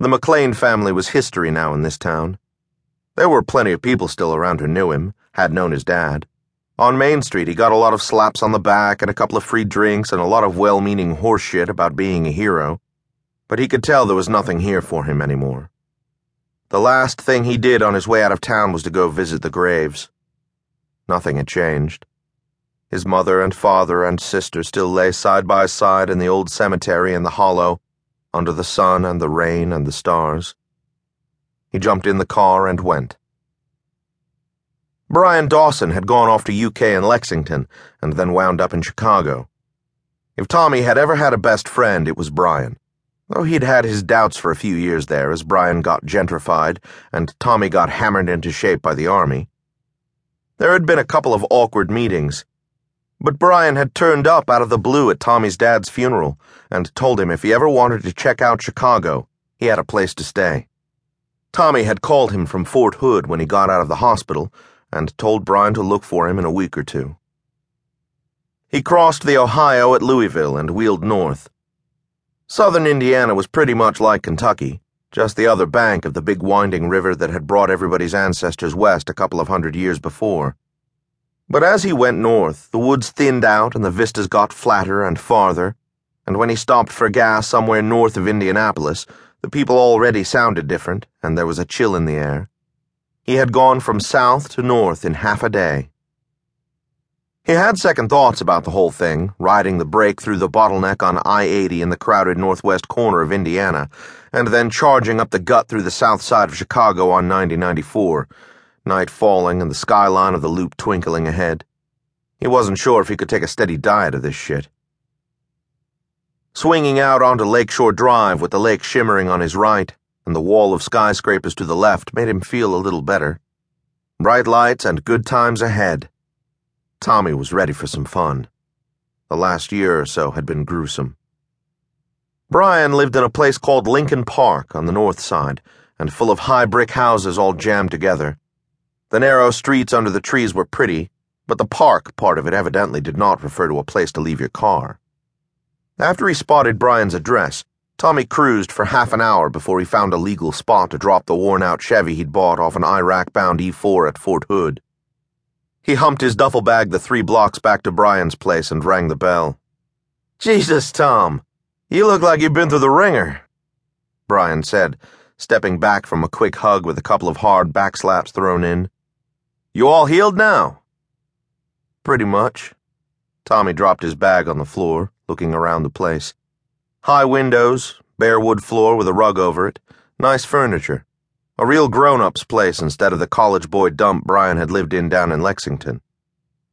The McClain family was history now in this town. There were plenty of people still around who knew him, had known his dad. On Main Street, he got a lot of slaps on the back and a couple of free drinks and a lot of well meaning horseshit about being a hero. But he could tell there was nothing here for him anymore. The last thing he did on his way out of town was to go visit the graves. Nothing had changed. His mother and father and sister still lay side by side in the old cemetery in the hollow, under the sun and the rain and the stars. He jumped in the car and went. Brian Dawson had gone off to UK and Lexington and then wound up in Chicago. If Tommy had ever had a best friend, it was Brian, though he'd had his doubts for a few years there as Brian got gentrified and Tommy got hammered into shape by the army. There had been a couple of awkward meetings, but Brian had turned up out of the blue at Tommy's dad's funeral and told him if he ever wanted to check out Chicago, he had a place to stay. Tommy had called him from Fort Hood when he got out of the hospital and told Brian to look for him in a week or two. He crossed the Ohio at Louisville and wheeled north. Southern Indiana was pretty much like Kentucky, just the other bank of the big winding river that had brought everybody's ancestors west a couple of hundred years before. But as he went north, the woods thinned out and the vistas got flatter and farther, and when he stopped for gas somewhere north of Indianapolis, the people already sounded different, and there was a chill in the air. He had gone from south to north in half a day. He had second thoughts about the whole thing, riding the brake through the bottleneck on I 80 in the crowded northwest corner of Indiana, and then charging up the gut through the south side of Chicago on 9094, night falling and the skyline of the loop twinkling ahead. He wasn't sure if he could take a steady diet of this shit. Swinging out onto Lakeshore Drive with the lake shimmering on his right, and the wall of skyscrapers to the left made him feel a little better. Bright lights and good times ahead. Tommy was ready for some fun. The last year or so had been gruesome. Brian lived in a place called Lincoln Park on the north side, and full of high brick houses all jammed together. The narrow streets under the trees were pretty, but the park part of it evidently did not refer to a place to leave your car. After he spotted Brian's address, Tommy cruised for half an hour before he found a legal spot to drop the worn out Chevy he'd bought off an Iraq bound E4 at Fort Hood. He humped his duffel bag the three blocks back to Brian's place and rang the bell. Jesus, Tom, you look like you've been through the wringer, Brian said, stepping back from a quick hug with a couple of hard backslaps thrown in. You all healed now? Pretty much. Tommy dropped his bag on the floor, looking around the place. High windows, bare wood floor with a rug over it, nice furniture. A real grown up's place instead of the college boy dump Brian had lived in down in Lexington.